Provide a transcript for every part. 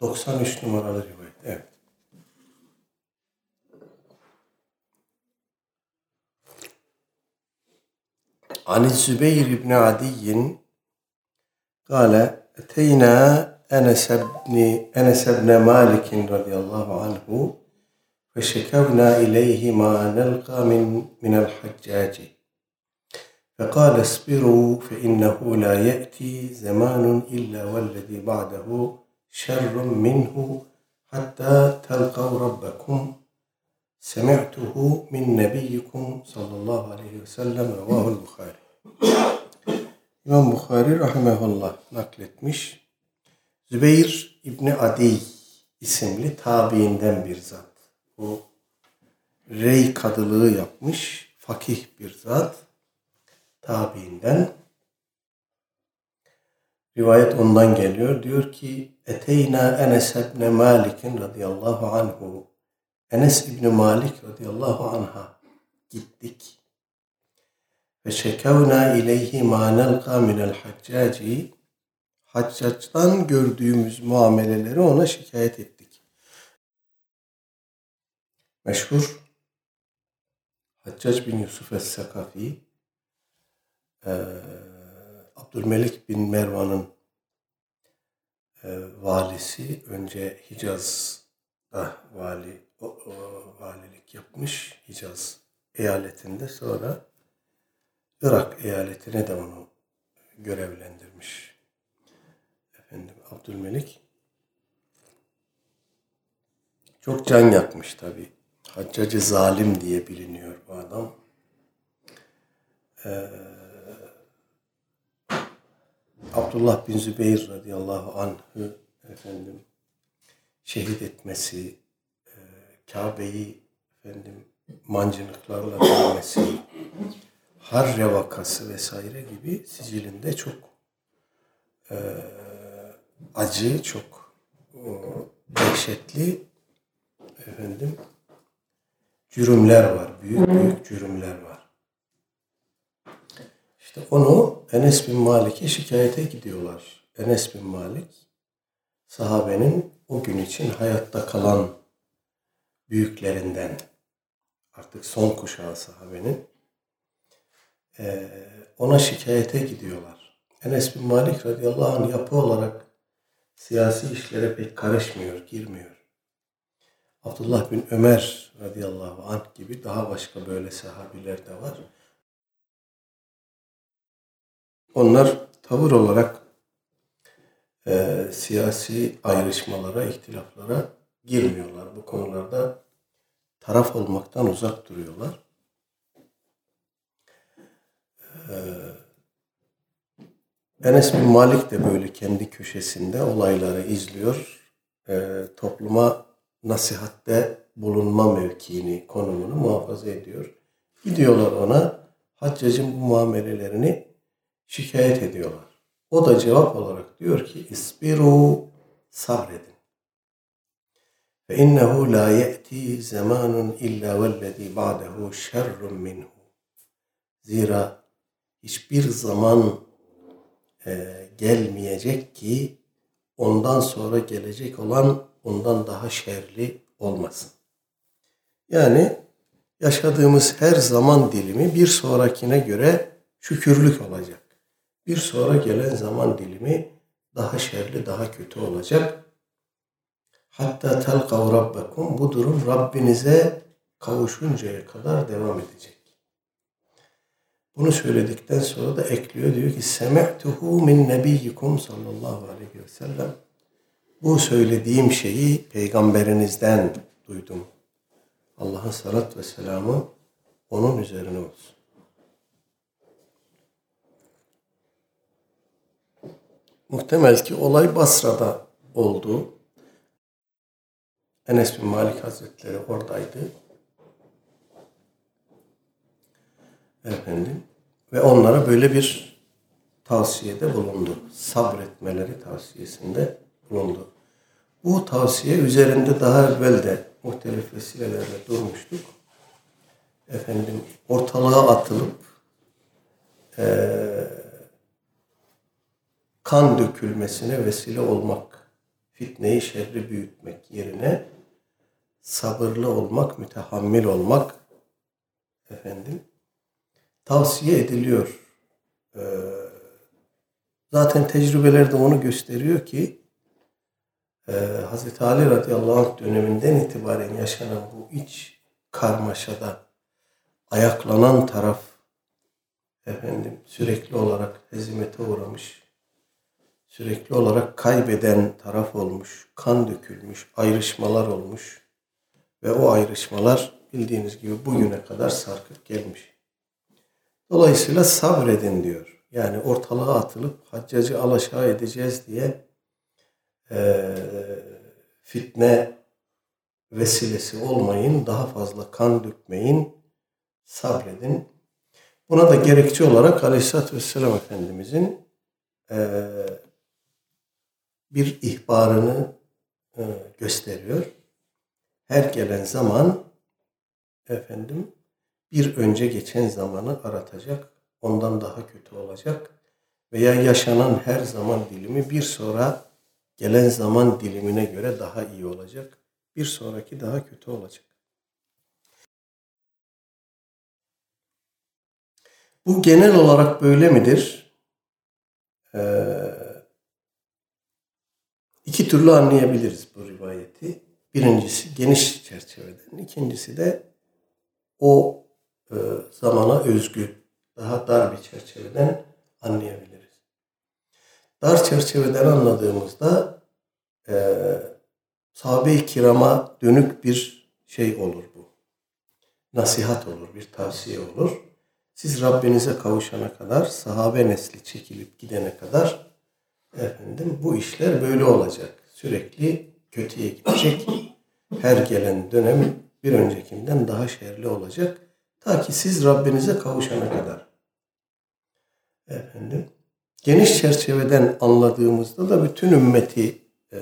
93 numaralı rivayet. Evet. عن الزبير بن عدي قال أتينا أنس بن أنس بن مالك رضي الله عنه فشكونا إليه ما نلقى من من الحجاج فقال اصبروا فإنه لا يأتي زمان إلا والذي بعده شر منه حتى تلقوا ربكم سمعته من نبيكم صلى الله عليه وسلم رواه البخاري İmam Bukhari rahimehullah nakletmiş. Zübeyir İbni Adi isimli tabiinden bir zat. Bu rey kadılığı yapmış fakih bir zat tabiinden. Rivayet ondan geliyor. Diyor ki Eteyna Enes ibn Malik radıyallahu anhu Enes İbni Malik radıyallahu anha gittik. Ve şekavna ileyhi ma nelqa minel haccaci Haccac'tan gördüğümüz muameleleri ona şikayet ettik. Meşhur Haccac bin Yusuf es-Sakafi e, Abdülmelik bin Mervan'ın e, valisi önce Hicaz'da vali o, o, valilik yapmış Hicaz eyaletinde sonra Irak eyaletine de onu görevlendirmiş. Efendim Abdülmelik çok can yakmış tabi. Haccacı zalim diye biliniyor bu adam. Ee, Abdullah bin Zübeyir radıyallahu anh'ı efendim şehit etmesi, e, Kabe'yi efendim mancınıklarla dönmesi, Harre vakası vesaire gibi sicilinde çok e, acı, çok o, dehşetli efendim cürümler var. Büyük büyük cürümler var. İşte onu Enes bin Malik'e şikayete gidiyorlar. Enes bin Malik sahabenin o gün için hayatta kalan büyüklerinden artık son kuşağı sahabenin ee, ona şikayete gidiyorlar. Enes bin Malik radıyallahu anh yapı olarak siyasi işlere pek karışmıyor, girmiyor. Abdullah bin Ömer radıyallahu anh gibi daha başka böyle sahabiler de var. Onlar tavır olarak e, siyasi ayrışmalara, ihtilaflara girmiyorlar. Bu konularda taraf olmaktan uzak duruyorlar. Enes bin Malik de böyle kendi köşesinde olayları izliyor. E, topluma nasihatte bulunma mevkiini, konumunu muhafaza ediyor. Gidiyorlar ona haccacın bu muamelelerini şikayet ediyorlar. O da cevap olarak diyor ki isbiru sabredin. Fe innehu la ye'ti zamanun illa vellezî ba'dehu şerrun minhu. Zira hiçbir zaman e, gelmeyecek ki ondan sonra gelecek olan ondan daha şerli olmasın. Yani yaşadığımız her zaman dilimi bir sonrakine göre şükürlük olacak. Bir sonra gelen zaman dilimi daha şerli, daha kötü olacak. Hatta telkav rabbekum bu durum Rabbinize kavuşuncaya kadar devam edecek. Bunu söyledikten sonra da ekliyor diyor ki Seme'tuhu min nebiyyikum sallallahu aleyhi ve sellem. Bu söylediğim şeyi peygamberinizden duydum. Allah'ın salat ve selamı onun üzerine olsun. Muhtemel ki olay Basra'da oldu. Enes bin Malik Hazretleri oradaydı. Efendim. Ve onlara böyle bir tavsiyede bulundu. Sabretmeleri tavsiyesinde bulundu. Bu tavsiye üzerinde daha evvel de muhtelif vesilelerle durmuştuk. Efendim ortalığa atılıp e, kan dökülmesine vesile olmak fitneyi, şerri büyütmek yerine sabırlı olmak, mütehammil olmak efendim tavsiye ediliyor. Ee, zaten tecrübeler de onu gösteriyor ki e, Hz. Ali radıyallahu anh döneminden itibaren yaşanan bu iç karmaşada ayaklanan taraf efendim sürekli olarak hezimete uğramış, sürekli olarak kaybeden taraf olmuş, kan dökülmüş, ayrışmalar olmuş ve o ayrışmalar bildiğiniz gibi bugüne kadar sarkıp gelmiş. Dolayısıyla sabredin diyor. Yani ortalığa atılıp haccacı alaşağı edeceğiz diye e, fitne vesilesi olmayın, daha fazla kan dökmeyin, sabredin. Buna da gerekçe olarak Aleyhisselatü Vesselam Efendimizin e, bir ihbarını e, gösteriyor. Her gelen zaman efendim bir önce geçen zamanı aratacak, ondan daha kötü olacak veya yaşanan her zaman dilimi bir sonra gelen zaman dilimine göre daha iyi olacak, bir sonraki daha kötü olacak. Bu genel olarak böyle midir? Ee, iki türlü anlayabiliriz bu rivayeti. Birincisi geniş çerçeveden, ikincisi de o e, zamana özgü, daha dar bir çerçeveden anlayabiliriz. Dar çerçeveden anladığımızda e, sahabe-i kirama dönük bir şey olur bu. Nasihat olur, bir tavsiye olur. Siz Rabbinize kavuşana kadar, sahabe nesli çekilip gidene kadar efendim bu işler böyle olacak. Sürekli kötüye gidecek. Her gelen dönem bir öncekinden daha şerli olacak. Ta ki siz Rabbinize kavuşana kadar. Efendim, geniş çerçeveden anladığımızda da bütün ümmeti, e,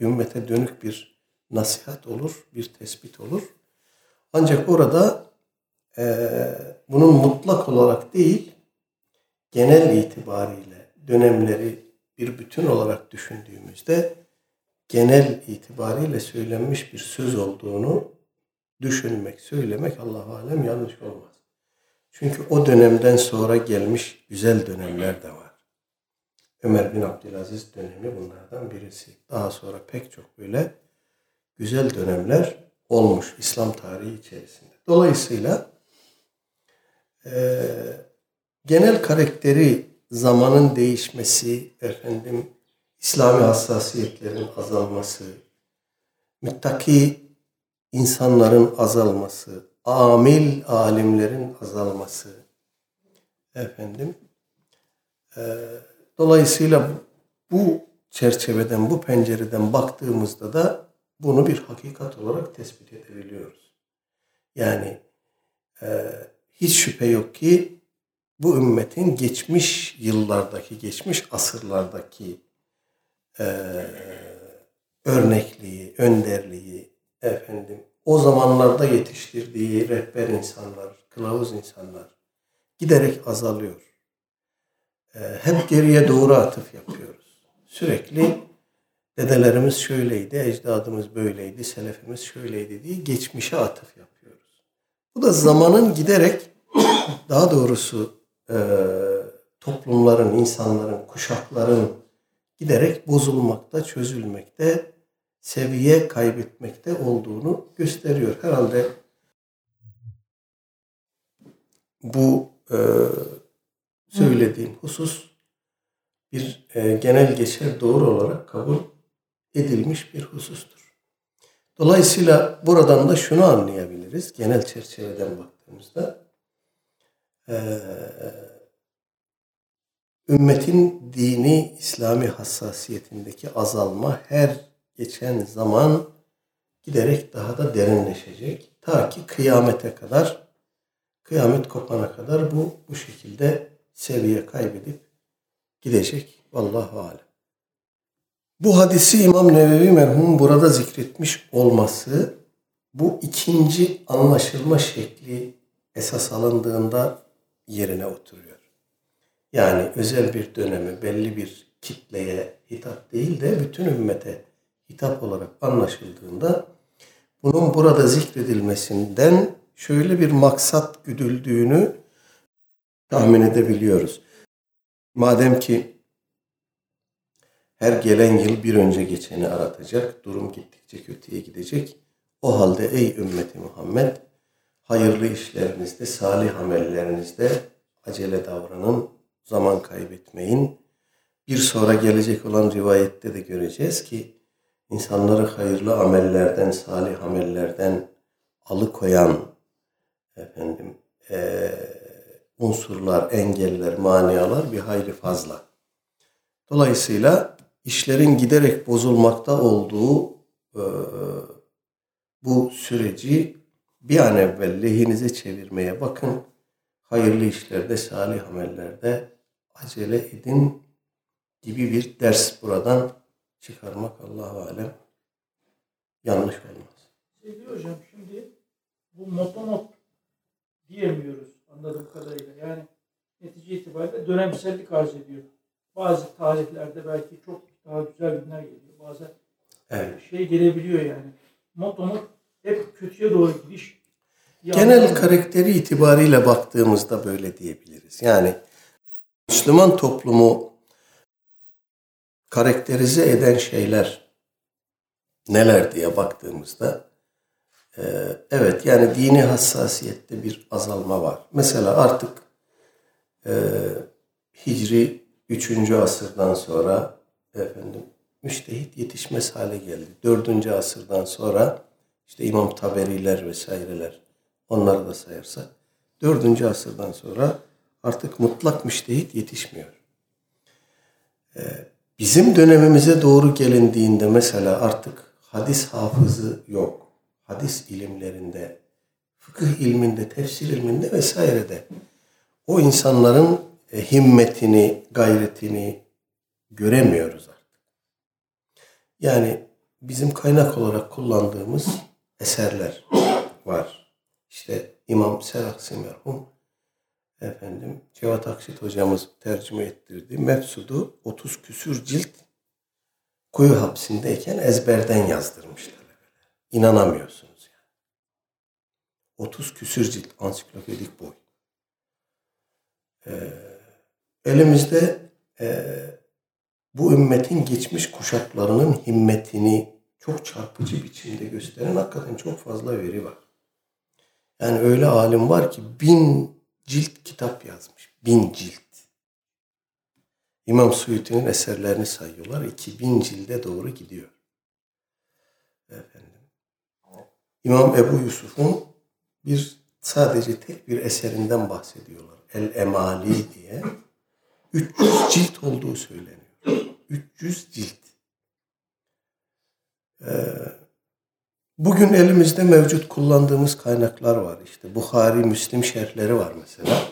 ümmete dönük bir nasihat olur, bir tespit olur. Ancak orada e, bunun mutlak olarak değil, genel itibariyle dönemleri bir bütün olarak düşündüğümüzde genel itibariyle söylenmiş bir söz olduğunu düşünmek, söylemek Allah alem yanlış olmaz. Çünkü o dönemden sonra gelmiş güzel dönemler de var. Ömer bin Abdülaziz dönemi bunlardan birisi. Daha sonra pek çok böyle güzel dönemler olmuş İslam tarihi içerisinde. Dolayısıyla e, genel karakteri zamanın değişmesi, efendim İslami hassasiyetlerin azalması, müttaki insanların azalması, amil alimlerin azalması, efendim, e, dolayısıyla bu çerçeveden, bu pencereden baktığımızda da bunu bir hakikat olarak tespit edebiliyoruz. Yani e, hiç şüphe yok ki bu ümmetin geçmiş yıllardaki, geçmiş asırlardaki e, örnekliği, önderliği, efendim o zamanlarda yetiştirdiği rehber insanlar, kılavuz insanlar giderek azalıyor. E, hep geriye doğru atıf yapıyoruz. Sürekli dedelerimiz şöyleydi, ecdadımız böyleydi, selefimiz şöyleydi diye geçmişe atıf yapıyoruz. Bu da zamanın giderek daha doğrusu e, toplumların, insanların, kuşakların giderek bozulmakta, çözülmekte, seviye kaybetmekte olduğunu gösteriyor. Herhalde bu e, söylediğim husus bir e, genel geçer doğru olarak kabul edilmiş bir husustur. Dolayısıyla buradan da şunu anlayabiliriz genel çerçeveden baktığımızda. E, ümmetin dini İslami hassasiyetindeki azalma her geçen zaman giderek daha da derinleşecek. Ta ki kıyamete kadar, kıyamet kopana kadar bu bu şekilde seviye kaybedip gidecek. Vallahu alem. Bu hadisi İmam Nevevi merhumun burada zikretmiş olması bu ikinci anlaşılma şekli esas alındığında yerine oturuyor. Yani özel bir dönemi belli bir kitleye hitap değil de bütün ümmete hitap olarak anlaşıldığında bunun burada zikredilmesinden şöyle bir maksat güdüldüğünü tahmin edebiliyoruz. Madem ki her gelen yıl bir önce geçeni aratacak, durum gittikçe kötüye gidecek. O halde ey ümmeti Muhammed, hayırlı işlerinizde, salih amellerinizde acele davranın, zaman kaybetmeyin. Bir sonra gelecek olan rivayette de göreceğiz ki insanları hayırlı amellerden, salih amellerden alıkoyan efendim e, unsurlar, engeller, manialar bir hayli fazla. Dolayısıyla işlerin giderek bozulmakta olduğu e, bu süreci bir an evvel lehinize çevirmeye bakın. Hayırlı işlerde, salih amellerde acele edin gibi bir ders buradan çıkarmak Allah alem yanlış olmaz. Sevgili hocam şimdi bu motomot diyemiyoruz anladığım kadarıyla. Yani netice itibariyle dönemsellik arz ediyor. Bazı tarihlerde belki çok daha güzel günler geliyor. Bazen evet. şey gelebiliyor yani. Motomot hep kötüye doğru gidiş. Genel karakteri itibariyle baktığımızda böyle diyebiliriz. Yani Müslüman toplumu karakterize eden şeyler neler diye baktığımızda e, evet yani dini hassasiyette bir azalma var. Mesela artık e, Hicri 3. asırdan sonra efendim müştehit yetişmez hale geldi. 4. asırdan sonra işte İmam Taberiler vesaireler onları da sayarsak 4. asırdan sonra artık mutlak müştehit yetişmiyor. Ee, bizim dönemimize doğru gelindiğinde mesela artık hadis hafızı yok. Hadis ilimlerinde, fıkıh ilminde, tefsir ilminde vesairede o insanların e, himmetini, gayretini göremiyoruz artık. Yani bizim kaynak olarak kullandığımız eserler var. İşte İmam Seraksi merhum efendim Cevat Akşit hocamız tercüme ettirdi. Mefsudu 30 küsür cilt kuyu hapsindeyken ezberden yazdırmışlar. İnanamıyorsunuz yani. 30 küsür cilt ansiklopedik boy. Ee, elimizde e, bu ümmetin geçmiş kuşaklarının himmetini çok çarpıcı biçimde gösteren hakikaten çok fazla veri var. Yani öyle alim var ki bin cilt kitap yazmış. Bin cilt. İmam Suyuti'nin eserlerini sayıyorlar. 2000 cilde doğru gidiyor. Efendim. İmam Ebu Yusuf'un bir sadece tek bir eserinden bahsediyorlar. El Emali diye. 300 cilt olduğu söyleniyor. 300 cilt. Ee, bugün elimizde mevcut kullandığımız kaynaklar var. İşte Bukhari, Müslim şerhleri var mesela.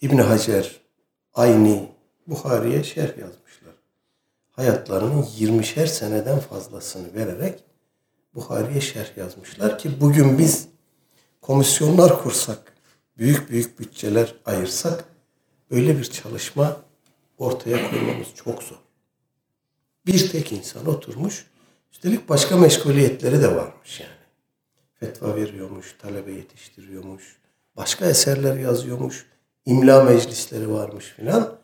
İbn Hacer, Ayni, Bukhari'ye şerh yazmışlar. Hayatlarının 20'şer seneden fazlasını vererek Bukhari'ye şerh yazmışlar ki bugün biz komisyonlar kursak, büyük büyük bütçeler ayırsak böyle bir çalışma ortaya koymamız çok zor. Bir tek insan oturmuş, üstelik başka meşguliyetleri de varmış yani. Fetva veriyormuş, talebe yetiştiriyormuş, başka eserler yazıyormuş, imla meclisleri varmış filan.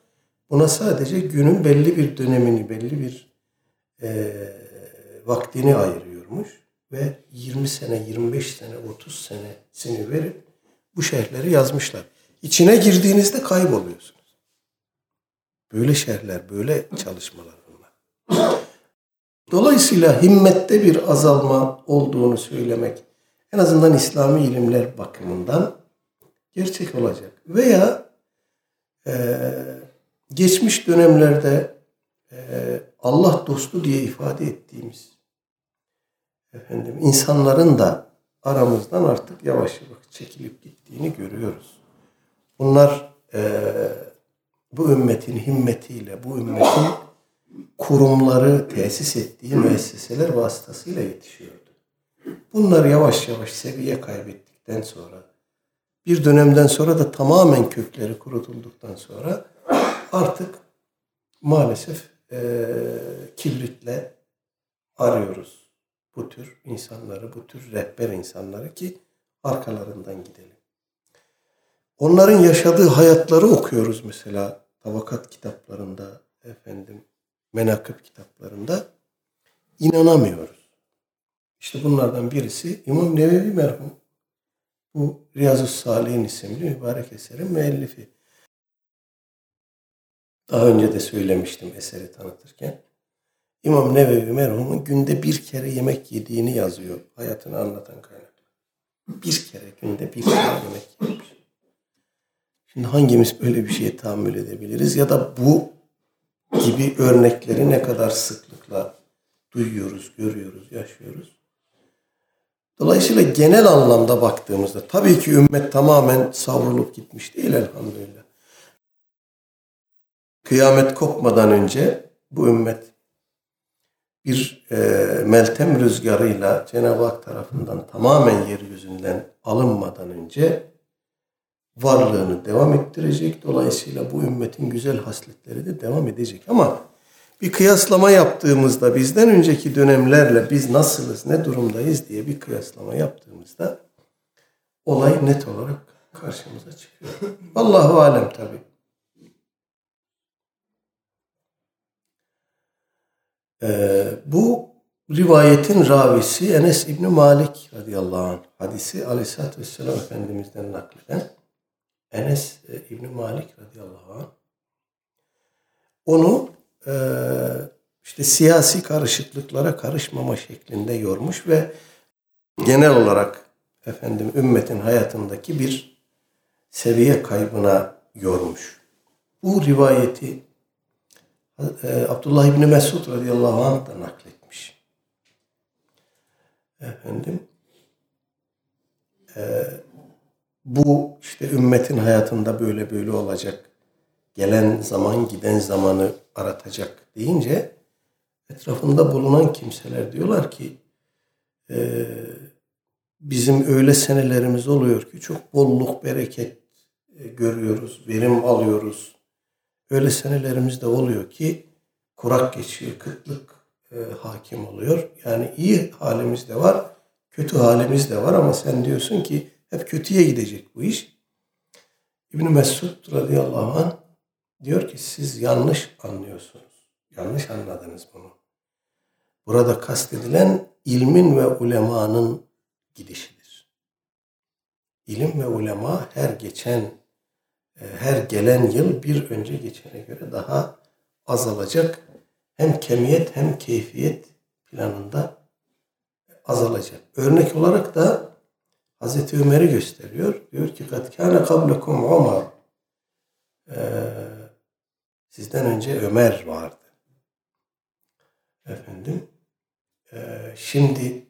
Buna sadece günün belli bir dönemini, belli bir e, vaktini ayırıyormuş. Ve 20 sene, 25 sene, 30 senesini verip bu şerhleri yazmışlar. İçine girdiğinizde kayboluyorsunuz. Böyle şerhler, böyle çalışmalar bunlar. Dolayısıyla himmette bir azalma olduğunu söylemek en azından İslami ilimler bakımından gerçek olacak. Veya e, geçmiş dönemlerde e, Allah dostu diye ifade ettiğimiz efendim insanların da aramızdan artık yavaş yavaş çekilip gittiğini görüyoruz. Bunlar e, bu ümmetin himmetiyle, bu ümmetin kurumları tesis ettiği müesseseler vasıtasıyla yetişiyordu. Bunlar yavaş yavaş seviye kaybettikten sonra, bir dönemden sonra da tamamen kökleri kurutulduktan sonra artık maalesef e, kibritle arıyoruz bu tür insanları, bu tür rehber insanları ki arkalarından gidelim. Onların yaşadığı hayatları okuyoruz mesela tabakat kitaplarında, efendim menakıb kitaplarında inanamıyoruz. İşte bunlardan birisi İmam Nevevi merhum. Bu Riyazu Salih'in isimli mübarek eserin müellifi. Daha önce de söylemiştim eseri tanıtırken. İmam Nevevi merhumun günde bir kere yemek yediğini yazıyor. Hayatını anlatan kaynaklar. Bir kere günde bir kere yemek yemiş. Şimdi hangimiz böyle bir şeye tahammül edebiliriz? Ya da bu gibi örnekleri ne kadar sıklıkla duyuyoruz, görüyoruz, yaşıyoruz? Dolayısıyla genel anlamda baktığımızda tabii ki ümmet tamamen savrulup gitmiş değil elhamdülillah. Kıyamet kopmadan önce bu ümmet bir e, meltem rüzgarıyla Cenab-ı Hak tarafından tamamen yeryüzünden alınmadan önce varlığını devam ettirecek. Dolayısıyla bu ümmetin güzel hasletleri de devam edecek. Ama bir kıyaslama yaptığımızda bizden önceki dönemlerle biz nasılız, ne durumdayız diye bir kıyaslama yaptığımızda olay net olarak karşımıza çıkıyor. Allahu alem tabi. Ee, bu rivayetin ravisi Enes İbni Malik radıyallahu anh hadisi aleyhissalatü vesselam Efendimiz'den nakleden Enes e, İbni Malik radıyallahu anh onu e, işte siyasi karışıklıklara karışmama şeklinde yormuş ve genel olarak efendim ümmetin hayatındaki bir seviye kaybına yormuş. Bu rivayeti e, Abdullah İbni Mesud radıyallahu anh da nakletmiş. Efendim e, bu işte ümmetin hayatında böyle böyle olacak. Gelen zaman giden zamanı aratacak deyince etrafında bulunan kimseler diyorlar ki e, bizim öyle senelerimiz oluyor ki çok bolluk, bereket e, görüyoruz, verim alıyoruz. Öyle senelerimiz de oluyor ki kurak geçiyor, kıtlık e, hakim oluyor. Yani iyi halimiz de var, kötü halimiz de var ama sen diyorsun ki hep kötüye gidecek bu iş. İbn Mesud radıyallahu anh diyor ki siz yanlış anlıyorsunuz. Yanlış anladınız bunu. Burada kastedilen ilmin ve ulemanın gidişidir. İlim ve ulema her geçen e, her gelen yıl bir önce geçene göre daha azalacak. Hem kemiyet hem keyfiyet planında azalacak. Örnek olarak da Hazreti Ömer'i gösteriyor. Diyor ki kad kâne kablekum Ömer. Ee, sizden önce Ömer vardı. Efendim. E, şimdi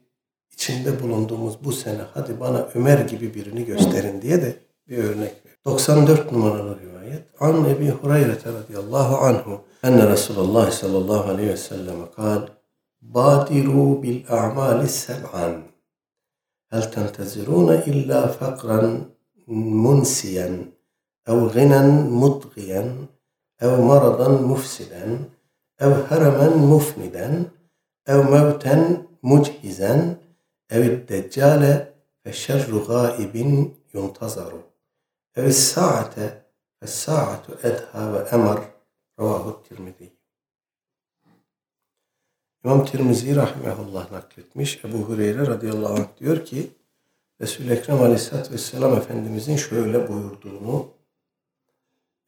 içinde bulunduğumuz bu sene hadi bana Ömer gibi birini gösterin diye de bir örnek ver. 94 numaralı rivayet. An Ebi Hureyre radıyallahu anhu enne Resulullah sallallahu aleyhi ve sellem kal Badiru bil a'mali seb'an هل تنتظرون إلا فقرا منسيا أو غنى مطغيا أو مرضا مفسدا أو هرما مفندا أو موتا مجهزا أو الدجال فالشر غائب ينتظر أو الساعة فالساعة أدهى وأمر رواه الترمذي. İmam Tirmizi rahimehullah nakletmiş. Ebu Hureyre radıyallahu anh diyor ki Resul-i Ekrem aleyhissalatü vesselam Efendimizin şöyle buyurduğunu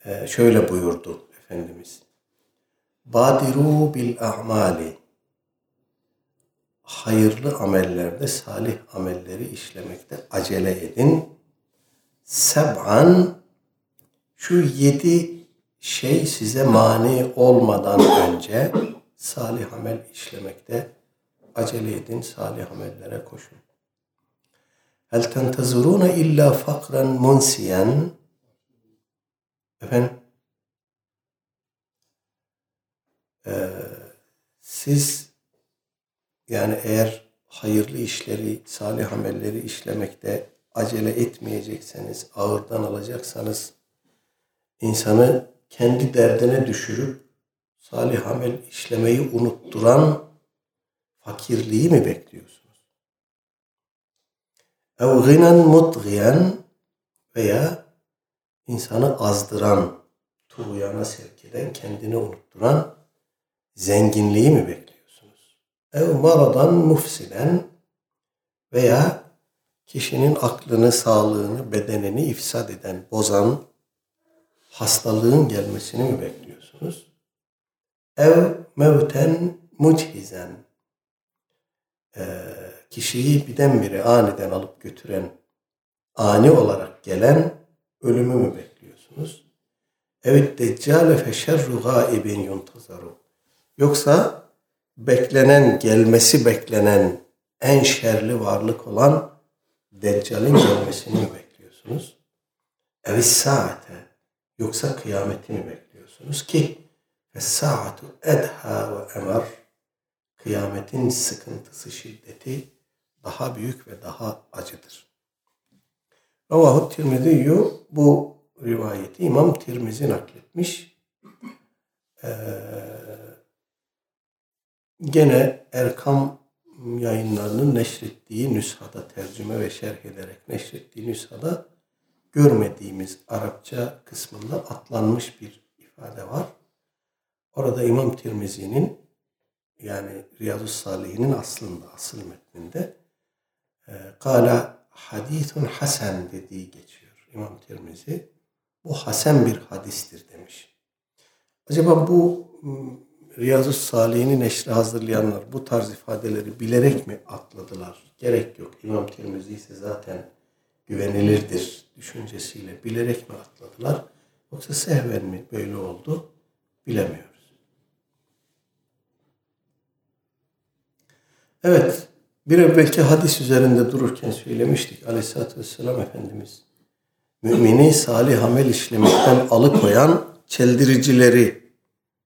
e, şöyle buyurdu Efendimiz. Badiru bil a'mali hayırlı amellerde, salih amelleri işlemekte acele edin. Seb'an şu yedi şey size mani olmadan önce salih amel işlemekte acele edin, salih amellere koşun. Hel tentezurune illa fakran munsiyen Efendim ee, siz yani eğer hayırlı işleri, salih amelleri işlemekte acele etmeyecekseniz, ağırdan alacaksanız insanı kendi derdine düşürüp salih amel işlemeyi unutturan fakirliği mi bekliyorsunuz? Ev gınan mutgiyen veya insanı azdıran, tuğyana sevk eden, kendini unutturan zenginliği mi bekliyorsunuz? Ev maradan mufsilen veya kişinin aklını, sağlığını, bedenini ifsad eden, bozan hastalığın gelmesini mi bekliyorsunuz? Ev mevten muchizen ee, kişiyi birdenbire aniden alıp götüren, ani olarak gelen ölümü mü bekliyorsunuz? Evet deccale fe şerru gaibin yuntazaru. Yoksa beklenen, gelmesi beklenen en şerli varlık olan Deccal'in gelmesini mi bekliyorsunuz? Evet saate. Yoksa kıyameti mi bekliyorsunuz ki? Saatu edha ve emer. Kıyametin sıkıntısı, şiddeti daha büyük ve daha acıdır. Ravahu Tirmiziyyü bu rivayeti İmam Tirmizi nakletmiş. Ee, gene Erkam yayınlarının neşrettiği nüshada, tercüme ve şerh ederek neşrettiği nüshada görmediğimiz Arapça kısmında atlanmış bir ifade var. Orada İmam Tirmizi'nin yani Riyazu Salihin'in aslında, asıl metninde e, Kala hadithun hasen dediği geçiyor İmam Tirmizi. Bu hasen bir hadistir demiş. Acaba bu Riyazu Salih'ini neşre hazırlayanlar bu tarz ifadeleri bilerek mi atladılar? Gerek yok. İmam Tirmizi ise zaten güvenilirdir düşüncesiyle bilerek mi atladılar? Yoksa sehven mi böyle oldu? Bilemiyoruz. Evet, bir evvelki hadis üzerinde dururken söylemiştik. Aleyhisselatü Vesselam Efendimiz, mümini salih amel işlemekten alıkoyan çeldiricileri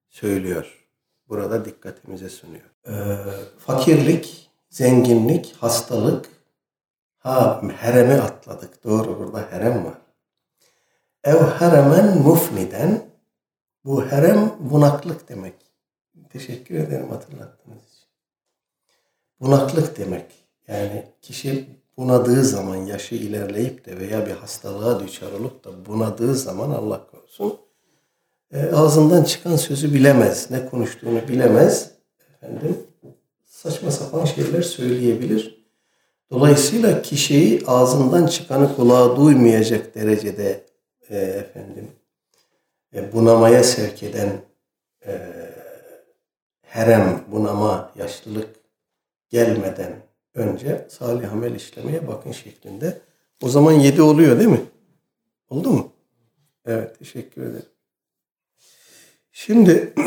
söylüyor burada dikkatimize sunuyor. Ee, fakirlik, zenginlik, hastalık, ha heremi atladık. Doğru burada herem var. Ev heremen mufniden, bu herem bunaklık demek. Teşekkür ederim hatırlattığınız için. Bunaklık demek. Yani kişi bunadığı zaman yaşı ilerleyip de veya bir hastalığa düşer olup da bunadığı zaman Allah korusun e, ağzından çıkan sözü bilemez. Ne konuştuğunu bilemez. Efendim saçma sapan şeyler söyleyebilir. Dolayısıyla kişiyi ağzından çıkanı kulağa duymayacak derecede e, efendim e, bunamaya sevk eden e, herem, bunama, yaşlılık gelmeden önce salih amel işlemeye bakın şeklinde. O zaman yedi oluyor değil mi? Oldu mu? Evet teşekkür ederim. Şimdi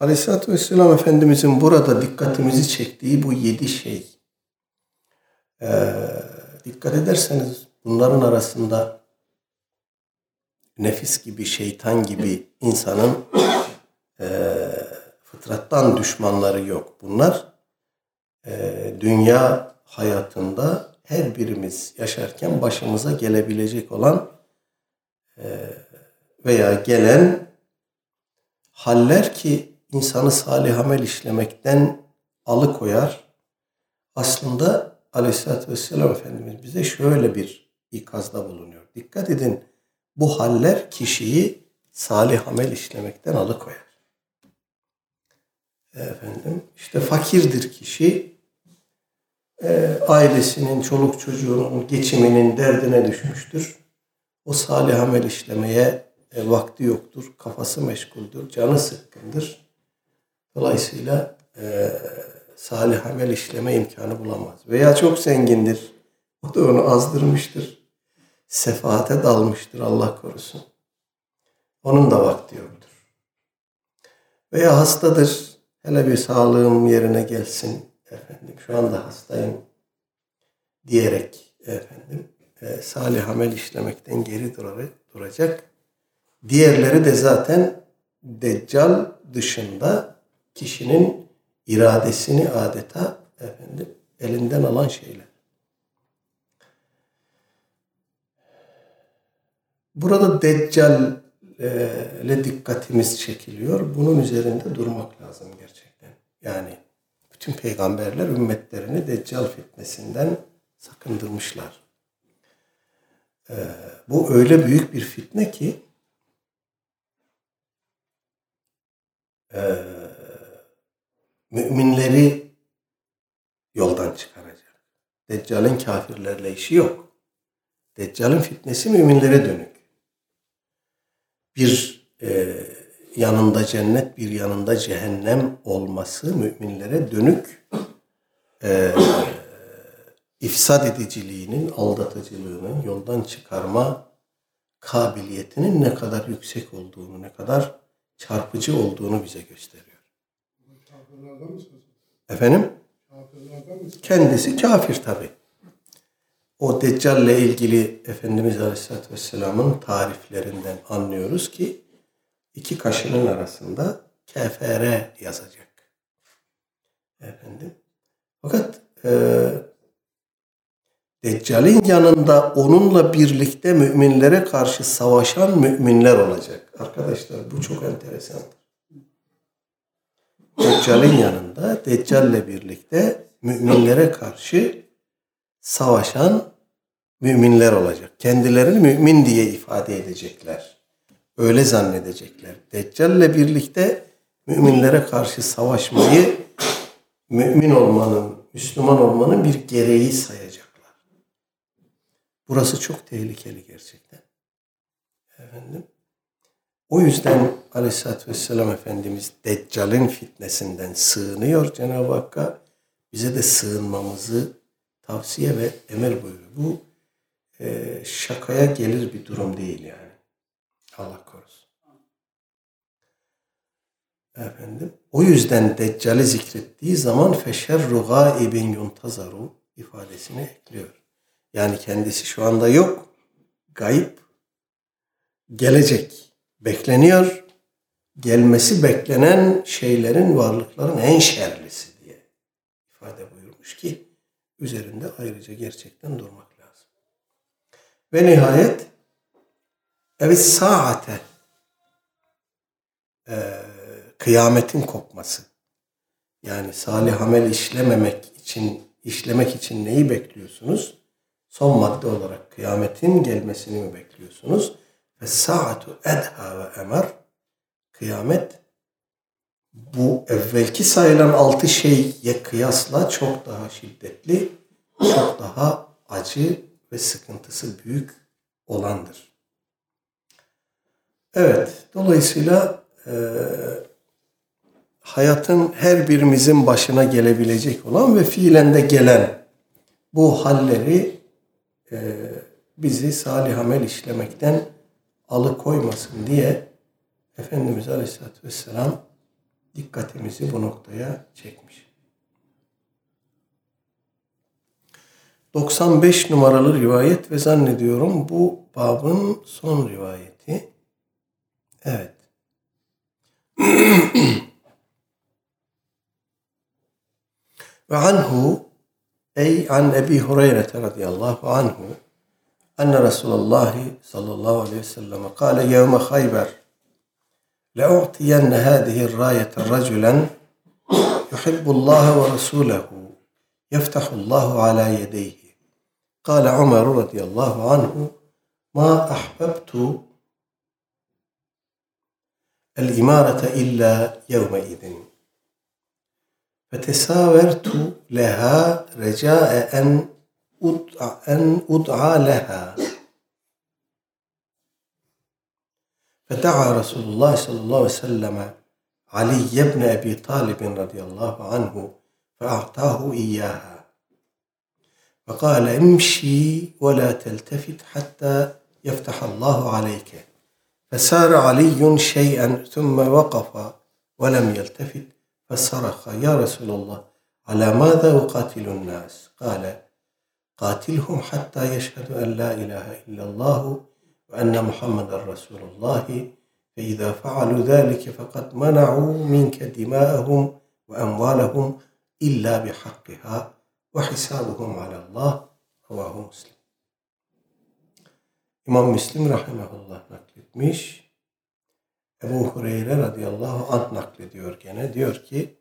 Aleyhisselatü Vesselam Efendimizin burada dikkatimizi çektiği bu yedi şey. Ee, dikkat ederseniz bunların arasında nefis gibi, şeytan gibi insanın e, fıtrattan düşmanları yok. Bunlar e, dünya hayatında her birimiz yaşarken başımıza gelebilecek olan e, veya gelen haller ki insanı salih amel işlemekten alıkoyar. Aslında Aleyhisselatü Vesselam Efendimiz bize şöyle bir ikazda bulunuyor. Dikkat edin bu haller kişiyi salih amel işlemekten alıkoyar. Efendim işte fakirdir kişi e, ailesinin, çoluk çocuğunun geçiminin derdine düşmüştür. O salih amel işlemeye e, vakti yoktur, kafası meşguldür, canı sıkkındır. Dolayısıyla e, salih amel işleme imkanı bulamaz. Veya çok zengindir, o da onu azdırmıştır. Sefaate dalmıştır Allah korusun. Onun da vakti yoktur. Veya hastadır, hele bir sağlığım yerine gelsin efendim. Şu anda hastayım diyerek efendim e, salih amel işlemekten geri duracak Diğerleri de zaten Deccal dışında kişinin iradesini adeta efendim elinden alan şeyler. Burada Deccal'le dikkatimiz çekiliyor. Bunun üzerinde durmak lazım gerçekten. Yani bütün peygamberler ümmetlerini Deccal fitnesinden sakındırmışlar. Ee, bu öyle büyük bir fitne ki e, müminleri yoldan çıkaracak. Deccal'in kafirlerle işi yok. Deccal'in fitnesi müminlere dönük. Bir e, yanında cennet bir yanında cehennem olması müminlere dönük e, ifsad ediciliğinin, aldatıcılığının, yoldan çıkarma kabiliyetinin ne kadar yüksek olduğunu, ne kadar çarpıcı olduğunu bize gösteriyor. Efendim? Kendisi kafir tabi. O Deccal ile ilgili Efendimiz Aleyhisselatü Vesselam'ın tariflerinden anlıyoruz ki iki kaşının arasında kefere yazacak. Efendim. Fakat e, Deccal'in yanında onunla birlikte müminlere karşı savaşan müminler olacak. Arkadaşlar bu çok enteresandır. Deccal'in yanında Deccal'le birlikte müminlere karşı savaşan müminler olacak. Kendilerini mümin diye ifade edecekler. Öyle zannedecekler. Deccal'le birlikte müminlere karşı savaşmayı mümin olmanın, Müslüman olmanın bir gereği sayacaklar. Burası çok tehlikeli gerçekten. Efendim. O yüzden Aleyhisselatü Vesselam Efendimiz Deccal'in fitnesinden sığınıyor Cenab-ı Hakk'a. Bize de sığınmamızı tavsiye ve emir buyuruyor. Bu e, şakaya gelir bir durum değil yani. Allah korusun. Efendim. O yüzden Deccal'i zikrettiği zaman feşerru gaibin yuntazaru ifadesini ekliyor. Yani kendisi şu anda yok. Gayip. Gelecek. Bekleniyor. Gelmesi beklenen şeylerin, varlıkların en şerlisi diye ifade buyurmuş ki üzerinde ayrıca gerçekten durmak lazım. Ve nihayet evet saate e, kıyametin kopması. Yani salih amel işlememek için işlemek için neyi bekliyorsunuz? Son madde olarak kıyametin gelmesini mi bekliyorsunuz? Ve saatu edha ve emer kıyamet bu evvelki sayılan altı şeye kıyasla çok daha şiddetli, çok daha acı ve sıkıntısı büyük olandır. Evet, dolayısıyla e, hayatın her birimizin başına gelebilecek olan ve fiilen de gelen bu halleri e, bizi salih amel işlemekten alıkoymasın diye Efendimiz Aleyhisselatü Vesselam dikkatimizi bu noktaya çekmiş. 95 numaralı rivayet ve zannediyorum bu babın son rivayeti. Evet. ve anhu ey an Ebi Hureyre radıyallahu anhu enne Resulullah sallallahu aleyhi ve sellem kâle yevme Khayber لأعطين هذه الراية رجلا يحب الله ورسوله يفتح الله على يديه قال عمر رضي الله عنه ما أحببت الإمارة إلا يومئذ فتساورت لها رجاء أن أن أدعى لها فدعا رسول الله صلى الله عليه وسلم علي بن أبي طالب رضي الله عنه فأعطاه إياها. فقال امشي ولا تلتفت حتى يفتح الله عليك. فسار علي شيئا ثم وقف ولم يلتفت فصرخ يا رسول الله على ماذا أقاتل الناس؟ قال قاتلهم حتى يشهدوا أن لا إله إلا الله وأن محمد رسول الله فإذا فعلوا ذلك فقد منعوا منك دماءهم وأموالهم إلا بحقها وحسابهم على الله Ravahu Müslim. İmam Müslim rahimahullah nakletmiş. Ebu Hureyre radıyallahu anh naklediyor gene. Diyor ki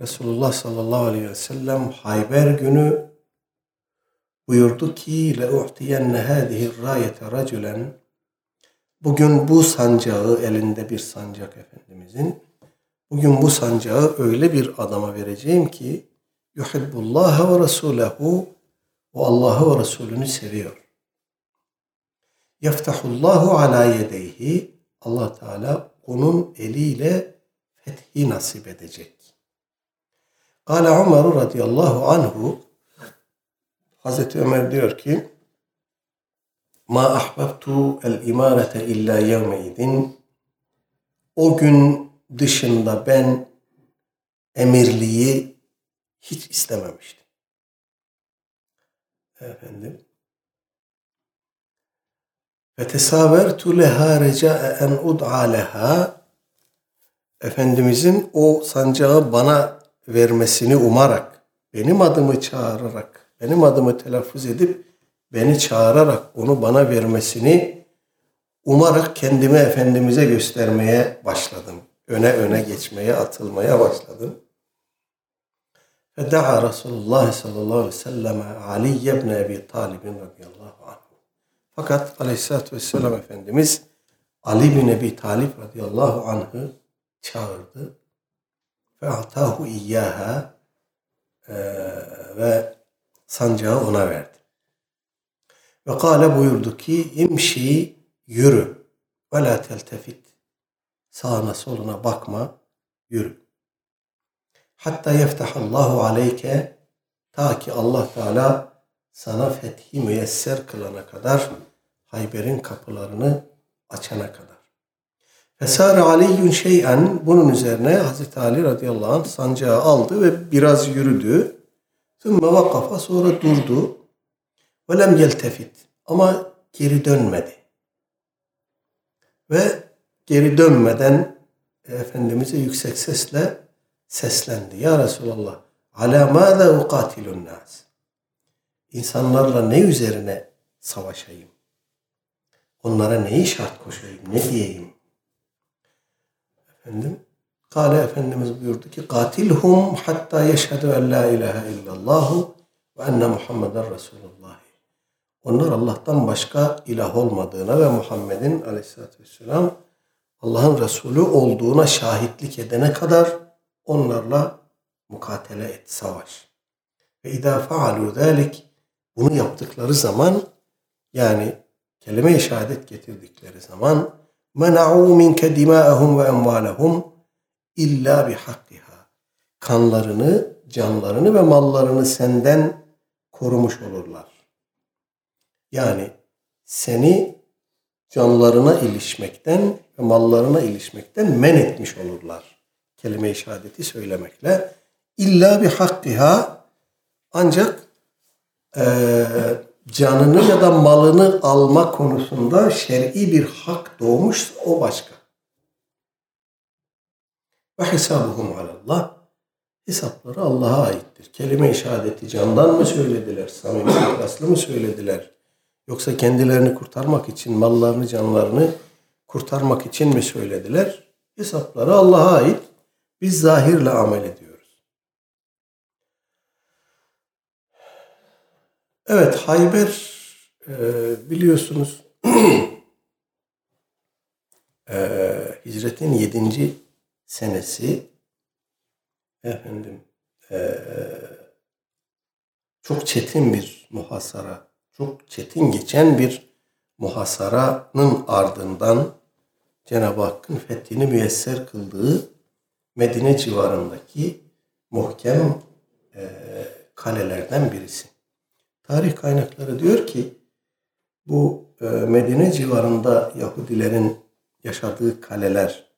Resulullah sallallahu aleyhi ve sellem Hayber günü buyurdu ki لَاُعْتِيَنَّ هَذِهِ الرَّايَةَ رَجُلًا Bugün bu sancağı elinde bir sancak Efendimizin bugün bu sancağı öyle bir adama vereceğim ki yuhibbullah ve rasulehu o Allah'ı ve Resulünü seviyor. Yeftahullahu ala yedeyhi Allah Teala onun eliyle fethi nasip edecek. Kale Ömer radıyallahu anhu Hazreti Ömer diyor ki Ma ahbabtu el imarete illa yevme idin o gün dışında ben emirliği hiç istememiştim. Efendim. Ve tesavertu leha recae en ud'a leha Efendimizin o sancağı bana vermesini umarak, benim adımı çağırarak, benim adımı telaffuz edip beni çağırarak onu bana vermesini umarak kendimi Efendimiz'e göstermeye başladım. Öne öne geçmeye, atılmaya başladım. فدعا رسول الله sallallahu aleyhi ve sellem Ali ibn Ebi Talib radıyallahu anh. Fakat aleyhissalatü vesselam Efendimiz Ali bin Ebi Talib radıyallahu anh'ı çağırdı. Ve atahu iyyaha e, ve sancağı ona verdi. Ve kâle buyurdu ki imşi yürü ve la teltefit. Sağına soluna bakma, yürü. Hatta yeftahallahu aleyke ta ki Allah Teala sana fethi müyesser kılana kadar Hayber'in kapılarını açana kadar. Fesare aliyyun şeyen bunun üzerine Hazreti Ali radıyallahu anh sancağı aldı ve biraz yürüdü. Thümme vakafa sonra durdu. Ve lem yeltefit ama geri dönmedi. Ve geri dönmeden Efendimiz'e yüksek sesle seslendi. Ya Resulallah ala mâze ukatilun nas. İnsanlarla ne üzerine savaşayım? Onlara neyi şart koşayım? Ne diyeyim? Efendim? Kale Efendimiz buyurdu ki katilhum hatta yeşhedü en la ilahe illallahu ve enne Muhammeden Resulullah. Onlar Allah'tan başka ilah olmadığına ve Muhammed'in aleyhissalatü vesselam Allah'ın Resulü olduğuna şahitlik edene kadar onlarla mukatele et, savaş. Ve idâ faalu zâlik bunu yaptıkları zaman yani kelime-i şehadet getirdikleri zaman mena'u minke dimâehum ve emvâlehum illa bihakkiha. Kanlarını, canlarını ve mallarını senden korumuş olurlar. Yani seni canlarına ilişmekten ve mallarına ilişmekten men etmiş olurlar kelime-i şehadeti söylemekle. İlla bir hakkiha ancak e, canını ya da malını alma konusunda şer'i bir hak doğmuş o başka. Ve hesabuhum alallah. Hesapları Allah'a aittir. Kelime-i şehadeti candan mı söylediler? Samimi ihlaslı mı söylediler? Yoksa kendilerini kurtarmak için, mallarını, canlarını kurtarmak için mi söylediler? Hesapları Allah'a ait. Biz zahirle amel ediyoruz. Evet Hayber e, biliyorsunuz e, hicretin yedinci senesi efendim e, çok çetin bir muhasara, çok çetin geçen bir muhasaranın ardından Cenab-ı Hakk'ın fethini müyesser kıldığı Medine civarındaki muhkem e, kalelerden birisi. Tarih kaynakları diyor ki bu e, Medine civarında Yahudilerin yaşadığı kaleler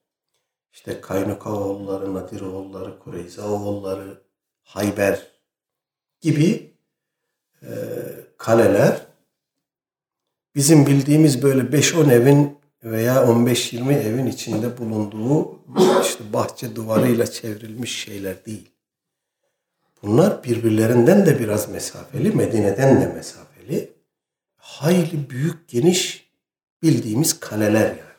işte Kaynuka oğulları, Nadir oğulları, Kureyza oğulları, Hayber gibi e, kaleler bizim bildiğimiz böyle 5-10 evin veya 15-20 evin içinde bulunduğu işte bahçe duvarıyla çevrilmiş şeyler değil. Bunlar birbirlerinden de biraz mesafeli, Medine'den de mesafeli. Hayli büyük, geniş bildiğimiz kaleler yani.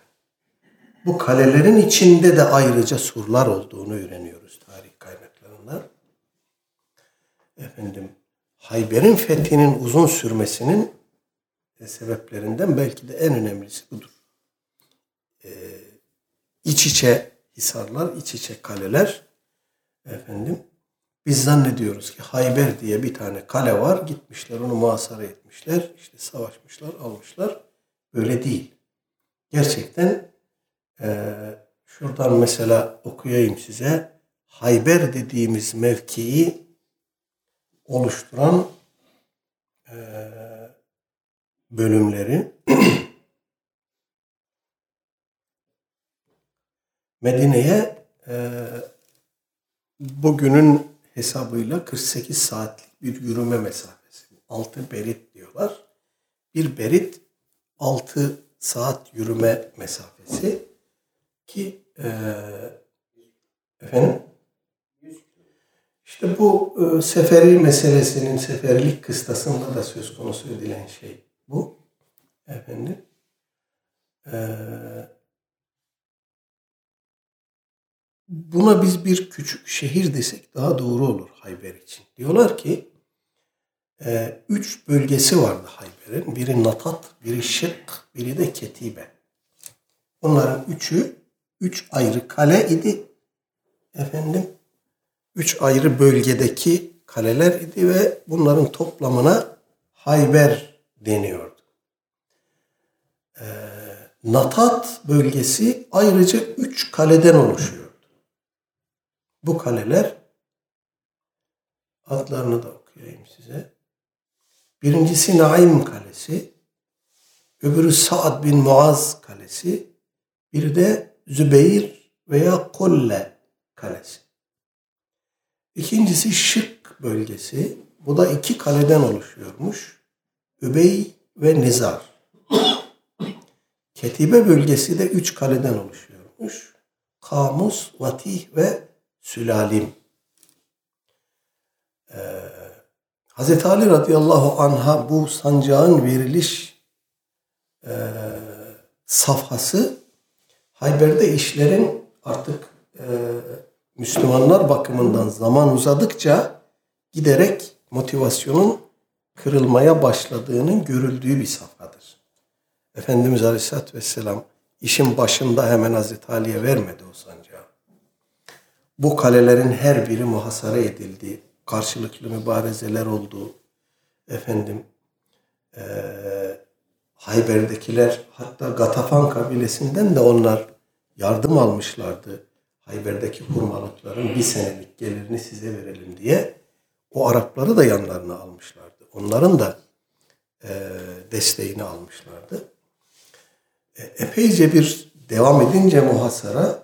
Bu kalelerin içinde de ayrıca surlar olduğunu öğreniyoruz tarih kaynaklarında. efendim Hayber'in fethinin uzun sürmesinin e, sebeplerinden belki de en önemlisi budur. Ee, iç içe hisarlar, iç içe kaleler efendim biz zannediyoruz ki Hayber diye bir tane kale var. Gitmişler onu muhasara etmişler. işte savaşmışlar, almışlar. Öyle değil. Gerçekten e, şuradan mesela okuyayım size. Hayber dediğimiz mevkiyi oluşturan e, bölümleri Medine'ye e, bugünün hesabıyla 48 saatlik bir yürüme mesafesi. 6 berit diyorlar. Bir berit 6 saat yürüme mesafesi ki e, efendim işte bu e, seferi meselesinin seferlik kıstasında da söz konusu edilen şey bu. Efendim e, buna biz bir küçük şehir desek daha doğru olur Hayber için. Diyorlar ki e, üç bölgesi vardı Hayber'in. Biri Natat, biri Şık, biri de Ketibe. Bunların üçü üç ayrı kale idi. Efendim üç ayrı bölgedeki kaleler idi ve bunların toplamına Hayber deniyordu. Ee, Natat bölgesi ayrıca üç kaleden oluşuyordu. Bu kaleler adlarını da okuyayım size. Birincisi Naim Kalesi, öbürü Sa'd bin Muaz Kalesi, bir de Zübeyir veya Kolle Kalesi. İkincisi Şık bölgesi. Bu da iki kaleden oluşuyormuş. Übey ve Nizar. Ketibe bölgesi de üç kaleden oluşuyormuş. Kamus, Vatih ve Sülalim. Ee, Hazreti Ali radıyallahu anha bu sancağın veriliş e, safhası Hayber'de işlerin artık e, Müslümanlar bakımından zaman uzadıkça giderek motivasyonun kırılmaya başladığının görüldüğü bir safhadır. Efendimiz Aleyhisselatü Vesselam işin başında hemen Hazreti Ali'ye vermedi o sancağı. Bu kalelerin her biri muhasara edildi. Karşılıklı mübarezeler oldu. Efendim e, Hayber'dekiler hatta Gatafan kabilesinden de onlar yardım almışlardı. Hayber'deki hurmalıkların bir senelik gelirini size verelim diye o Arapları da yanlarına almışlardı. Onların da e, desteğini almışlardı. E, epeyce bir devam edince muhasara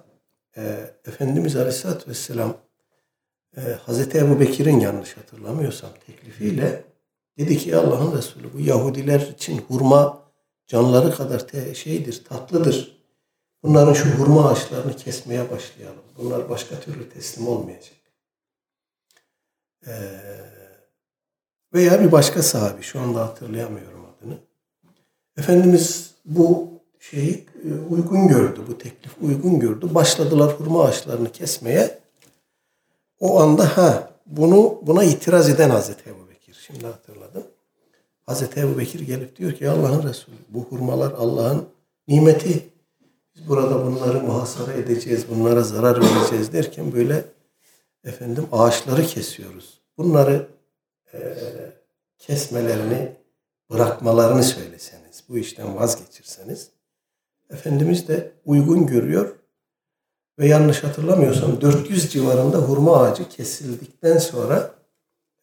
e, Efendimiz Aleyhisselatü Vesselam e, Hazreti Ebu Bekir'in yanlış hatırlamıyorsam teklifiyle dedi ki Allah'ın Resulü bu Yahudiler için hurma canları kadar te, şeydir, tatlıdır. Bunların şu hurma ağaçlarını kesmeye başlayalım. Bunlar başka türlü teslim olmayacak. Ee, veya bir başka sahabi, şu anda hatırlayamıyorum adını. Efendimiz bu şeyi e, uygun gördü, bu teklif uygun gördü. Başladılar hurma ağaçlarını kesmeye. O anda ha bunu buna itiraz eden Hazreti Ebu Bekir. Şimdi hatırladım. Hazreti Ebu Bekir gelip diyor ki Allah'ın Resulü bu hurmalar Allah'ın nimeti. Biz burada bunları muhasara edeceğiz, bunlara zarar vereceğiz derken böyle efendim ağaçları kesiyoruz. Bunları e, kesmelerini, bırakmalarını söyleseniz, bu işten vazgeçirseniz Efendimiz de uygun görüyor ve yanlış hatırlamıyorsam 400 civarında hurma ağacı kesildikten sonra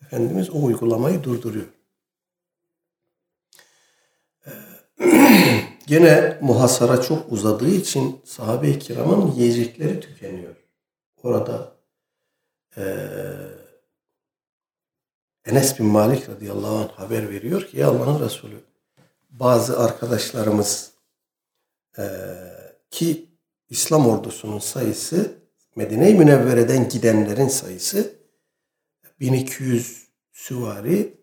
Efendimiz o uygulamayı durduruyor. Gene muhasara çok uzadığı için sahabe-i kiramın yiyecekleri tükeniyor. Orada e, Enes bin Malik radıyallahu anh haber veriyor ki Allah'ın Resulü bazı arkadaşlarımız e, ki İslam ordusunun sayısı Medine-i Münevvere'den gidenlerin sayısı 1200 süvari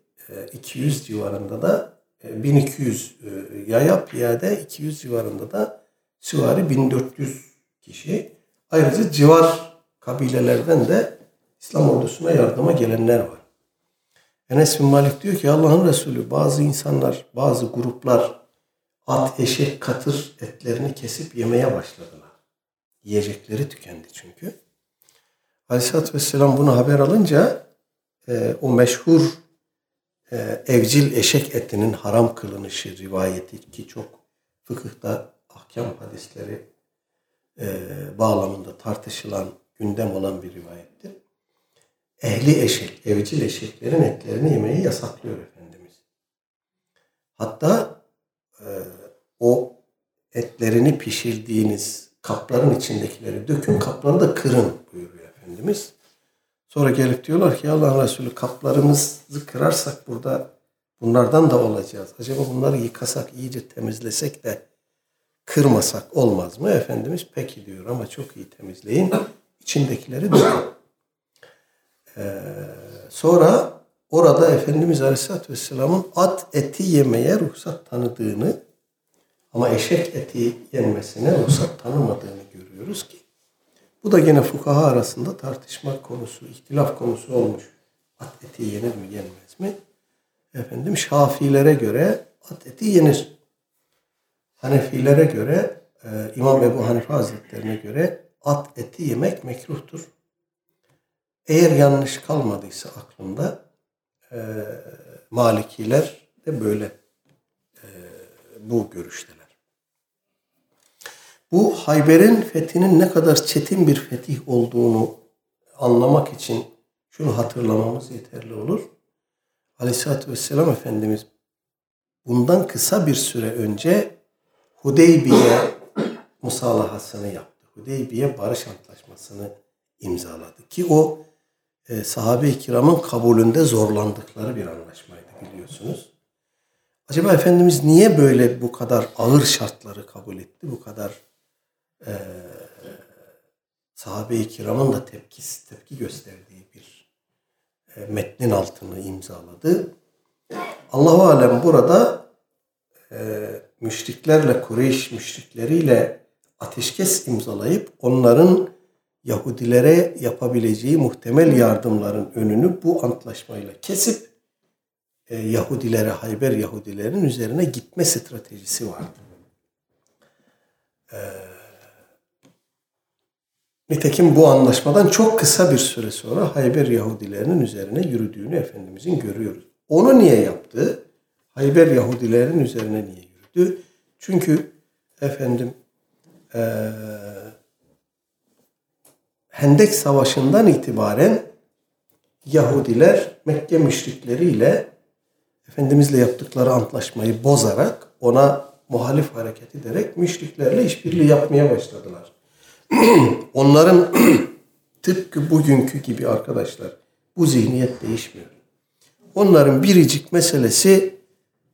200 civarında da 1200 e, yaya piyade 200 civarında da süvari 1400 kişi. Ayrıca civar kabilelerden de İslam ordusuna yardıma gelenler var. Enes bin Malik diyor ki Allah'ın Resulü bazı insanlar, bazı gruplar at, eşek, katır etlerini kesip yemeye başladılar. Yiyecekleri tükendi çünkü. Aleyhisselatü Vesselam bunu haber alınca e, o meşhur e, evcil eşek etinin haram kılınışı rivayeti ki çok fıkıhta ahkam hadisleri e, bağlamında tartışılan, gündem olan bir rivayettir. Ehli eşek, evcil eşeklerin etlerini yemeyi yasaklıyor Efendimiz. Hatta e, o etlerini pişirdiğiniz kapların içindekileri dökün, kapları da kırın buyuruyor Efendimiz. Sonra gelip diyorlar ki Allah Resulü kaplarımızı kırarsak burada bunlardan da olacağız. Acaba bunları yıkasak, iyice temizlesek de kırmasak olmaz mı? Efendimiz peki diyor ama çok iyi temizleyin. İçindekileri dökün. Ee, sonra orada Efendimiz Aleyhisselatü Vesselam'ın at eti yemeye ruhsat tanıdığını ama eşek eti yenmesine ruhsat tanımadığını görüyoruz ki bu da gene fukaha arasında tartışma konusu, ihtilaf konusu olmuş. At eti yenir mi, yenmez mi? Efendim Şafilere göre at eti yenir. Hanefilere göre, e, İmam Ebu Hanife Hazretlerine göre at eti yemek mekruhtur. Eğer yanlış kalmadıysa aklımda e, Malikiler de böyle e, bu görüşteler. Bu Hayber'in fethinin ne kadar çetin bir fetih olduğunu anlamak için şunu hatırlamamız yeterli olur. Aleyhisselatü Vesselam Efendimiz bundan kısa bir süre önce Hudeybiye musalahasını yaptı. Hudeybiye barış antlaşmasını imzaladı. Ki o e, sahabe-i kiramın kabulünde zorlandıkları bir anlaşmaydı biliyorsunuz. Acaba Efendimiz niye böyle bu kadar ağır şartları kabul etti? Bu kadar e, sahabe-i kiramın da tepkisi, tepki gösterdiği bir e, metnin altını imzaladı. Allahu alem burada e, müşriklerle Kureyş müşrikleriyle ateşkes imzalayıp onların Yahudilere yapabileceği muhtemel yardımların önünü bu antlaşmayla kesip e, Yahudilere, Hayber Yahudilerin üzerine gitme stratejisi vardı. E, nitekim bu anlaşmadan çok kısa bir süre sonra Hayber Yahudilerinin üzerine yürüdüğünü Efendimizin görüyoruz. Onu niye yaptı? Hayber Yahudilerin üzerine niye yürüdü? Çünkü efendim eee Hendek Savaşı'ndan itibaren Yahudiler Mekke müşrikleriyle Efendimizle yaptıkları antlaşmayı bozarak ona muhalif hareket ederek müşriklerle işbirliği yapmaya başladılar. Onların tıpkı bugünkü gibi arkadaşlar bu zihniyet değişmiyor. Onların biricik meselesi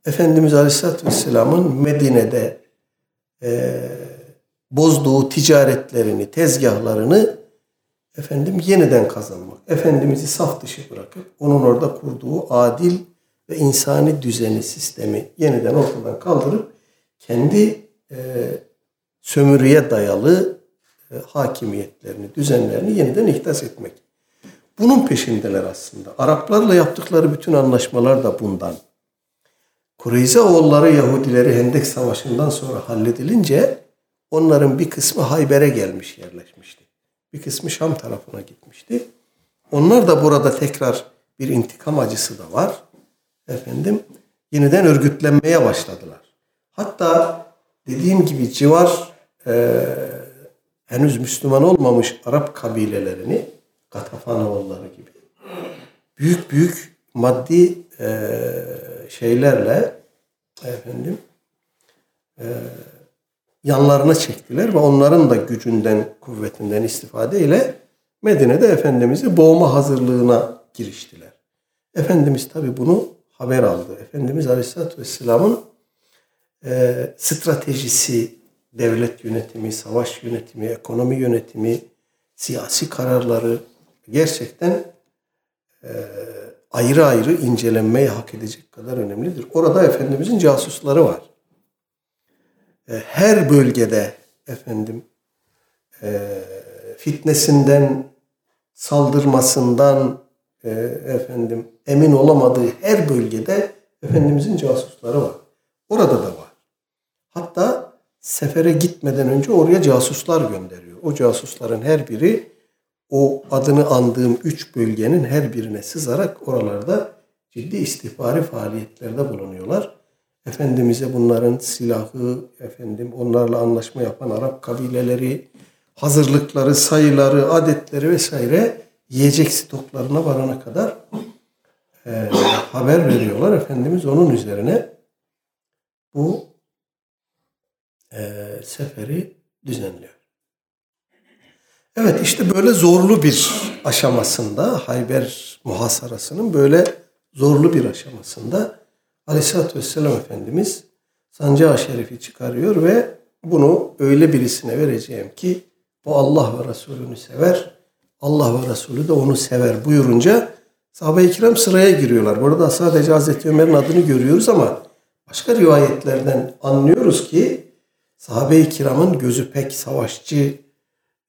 Efendimiz Aleyhisselatü Vesselam'ın Medine'de e, bozduğu ticaretlerini, tezgahlarını efendim yeniden kazanmak. Efendimiz'i saf dışı bırakıp onun orada kurduğu adil ve insani düzeni, sistemi yeniden ortadan kaldırıp kendi e, sömürüye dayalı hakimiyetlerini, düzenlerini yeniden ihdas etmek. Bunun peşindeler aslında. Araplarla yaptıkları bütün anlaşmalar da bundan. Kureyze oğulları Yahudileri Hendek Savaşı'ndan sonra halledilince onların bir kısmı Hayber'e gelmiş yerleşmişti. Bir kısmı Şam tarafına gitmişti. Onlar da burada tekrar bir intikam acısı da var. Efendim yeniden örgütlenmeye başladılar. Hatta dediğim gibi civar e, henüz Müslüman olmamış Arap kabilelerini Gatafanoğulları gibi büyük büyük maddi e, şeylerle efendim e, yanlarına çektiler ve onların da gücünden, kuvvetinden istifadeyle Medine'de Efendimiz'i boğma hazırlığına giriştiler. Efendimiz tabi bunu haber aldı. Efendimiz Aleyhisselatü Vesselam'ın e, stratejisi, devlet yönetimi, savaş yönetimi, ekonomi yönetimi, siyasi kararları gerçekten e, ayrı ayrı incelenmeyi hak edecek kadar önemlidir. Orada Efendimizin casusları var. E, her bölgede efendim e, fitnesinden, saldırmasından, efendim emin olamadığı her bölgede Efendimizin casusları var. Orada da sefere gitmeden önce oraya casuslar gönderiyor. O casusların her biri o adını andığım üç bölgenin her birine sızarak oralarda ciddi istihbari faaliyetlerde bulunuyorlar. Efendimiz'e bunların silahı, efendim onlarla anlaşma yapan Arap kabileleri, hazırlıkları, sayıları, adetleri vesaire yiyecek stoklarına varana kadar e, haber veriyorlar. Efendimiz onun üzerine bu e, seferi düzenliyor. Evet işte böyle zorlu bir aşamasında Hayber muhasarasının böyle zorlu bir aşamasında Aleyhisselatü Vesselam Efendimiz sancağı şerifi çıkarıyor ve bunu öyle birisine vereceğim ki o Allah ve Resulünü sever. Allah ve Resulü de onu sever buyurunca sahabe-i kiram sıraya giriyorlar. Burada sadece Hazreti Ömer'in adını görüyoruz ama başka rivayetlerden anlıyoruz ki sahabe-i kiramın gözü pek savaşçı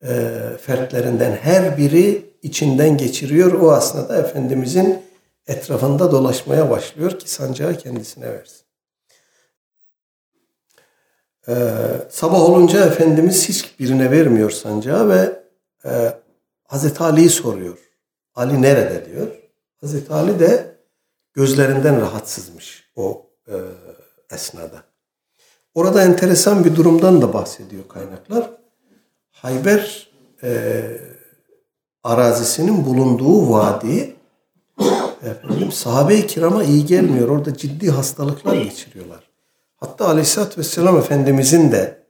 e, fertlerinden her biri içinden geçiriyor. O aslında Efendimizin etrafında dolaşmaya başlıyor ki sancağı kendisine versin. Ee, sabah olunca Efendimiz hiçbirine vermiyor sancağı ve e, Hazreti Ali'yi soruyor. Ali nerede diyor. Hazreti Ali de gözlerinden rahatsızmış o e, esnada. Orada enteresan bir durumdan da bahsediyor kaynaklar. Hayber e, arazisinin bulunduğu vadi efendim sahabe-i kirama iyi gelmiyor. Orada ciddi hastalıklar geçiriyorlar. Hatta Aleyhisselatü Vesselam Efendimizin de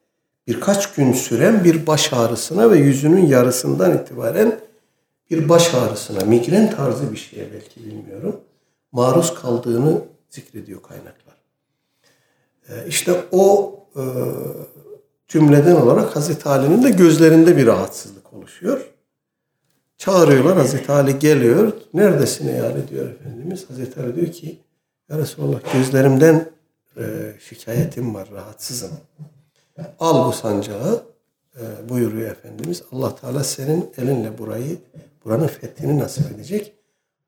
birkaç gün süren bir baş ağrısına ve yüzünün yarısından itibaren bir baş ağrısına, migren tarzı bir şeye belki bilmiyorum, maruz kaldığını zikrediyor kaynaklar. Ee, işte o e, cümleden olarak Hazreti Ali'nin de gözlerinde bir rahatsızlık oluşuyor. Çağırıyorlar Hazreti Ali geliyor. Neredesin ey Ali diyor Efendimiz. Hazreti Ali diyor ki Ya Resulallah gözlerimden e, şikayetim var, rahatsızım. Al bu sancağı e, buyuruyor Efendimiz. Allah Teala senin elinle burayı, buranın fethini nasip edecek.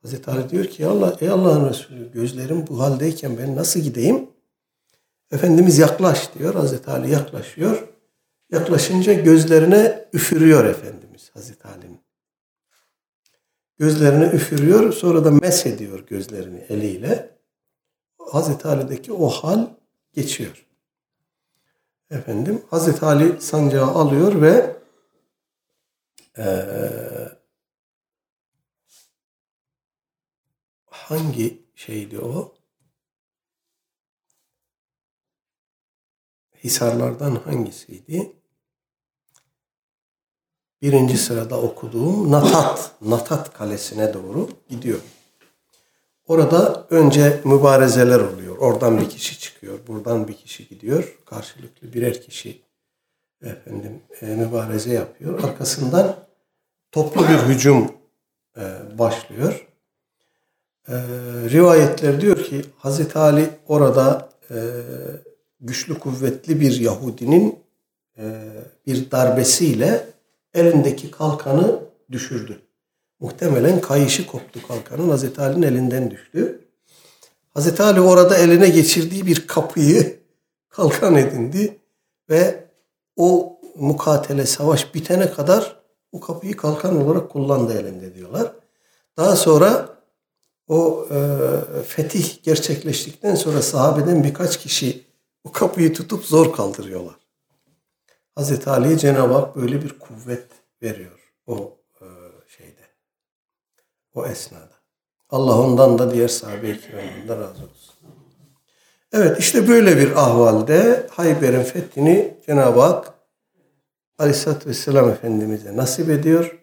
Hazreti Ali diyor ki Allah, ey Allah'ın Resulü gözlerim bu haldeyken ben nasıl gideyim? Efendimiz yaklaş diyor. Hazreti Ali yaklaşıyor. Yaklaşınca gözlerine üfürüyor Efendimiz Hazreti Ali'nin. Gözlerine üfürüyor. Sonra da mesh ediyor gözlerini eliyle. Hazreti Ali'deki o hal geçiyor. Efendim Hazreti Ali sancağı alıyor ve ee, hangi şeydi o? Hisarlardan hangisiydi? Birinci sırada okuduğum Natat, Natat Kalesi'ne doğru gidiyor. Orada önce mübarezeler oluyor. Oradan bir kişi çıkıyor, buradan bir kişi gidiyor. Karşılıklı birer kişi efendim e, mübareze yapıyor. Arkasından toplu bir hücum e, başlıyor. E, rivayetler diyor ki Hazreti Ali orada e, güçlü kuvvetli bir Yahudinin e, bir darbesiyle elindeki kalkanı düşürdü. Muhtemelen kayışı koptu kalkanın. Hazreti Ali'nin elinden düştü. Hazreti Ali orada eline geçirdiği bir kapıyı kalkan edindi ve o mukatele savaş bitene kadar o kapıyı kalkan olarak kullandı elinde diyorlar. Daha sonra o e, fetih gerçekleştikten sonra sahabeden birkaç kişi o kapıyı tutup zor kaldırıyorlar. Hazreti Ali'ye Cenab-ı Hak böyle bir kuvvet veriyor o e, şeyde. O esnada. Allah ondan da diğer sahabe-i kiramdan da razı olsun. Evet işte böyle bir ahvalde Hayber'in fethini Cenab-ı Hak Aleyhisselatü Vesselam Efendimiz'e nasip ediyor.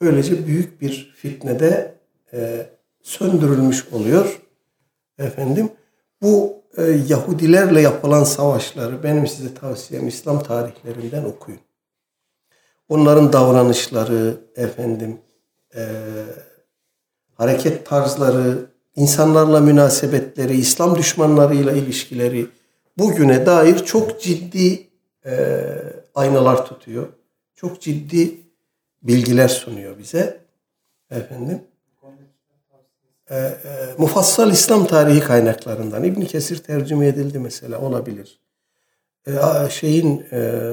Böylece büyük bir fitnede e, söndürülmüş oluyor. Efendim bu e, Yahudilerle yapılan savaşları benim size tavsiyem İslam tarihlerinden okuyun. Onların davranışları, efendim, e, hareket tarzları, insanlarla münasebetleri, İslam düşmanlarıyla ilişkileri bugüne dair çok ciddi e, aynalar tutuyor. Çok ciddi bilgiler sunuyor bize. Efendim. E, e, mufassal İslam tarihi kaynaklarından İbn Kesir tercüme edildi mesela olabilir. E, şeyin e,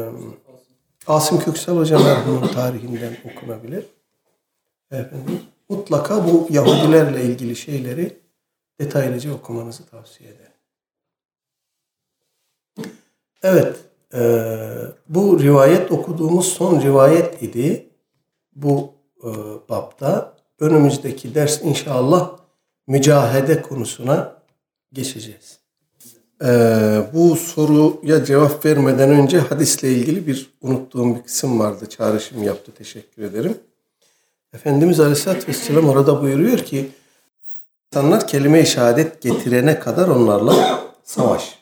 Asım Köksal Hoca merhumun tarihinden okunabilir. Efendim, mutlaka bu Yahudilerle ilgili şeyleri detaylıca okumanızı tavsiye ederim. Evet, e, bu rivayet okuduğumuz son rivayet idi. Bu e, babda önümüzdeki ders inşallah mücahede konusuna geçeceğiz. Ee, bu soruya cevap vermeden önce hadisle ilgili bir unuttuğum bir kısım vardı. Çağrışım yaptı. Teşekkür ederim. Efendimiz Aleyhisselatü Vesselam orada buyuruyor ki insanlar kelime-i şehadet getirene kadar onlarla savaş.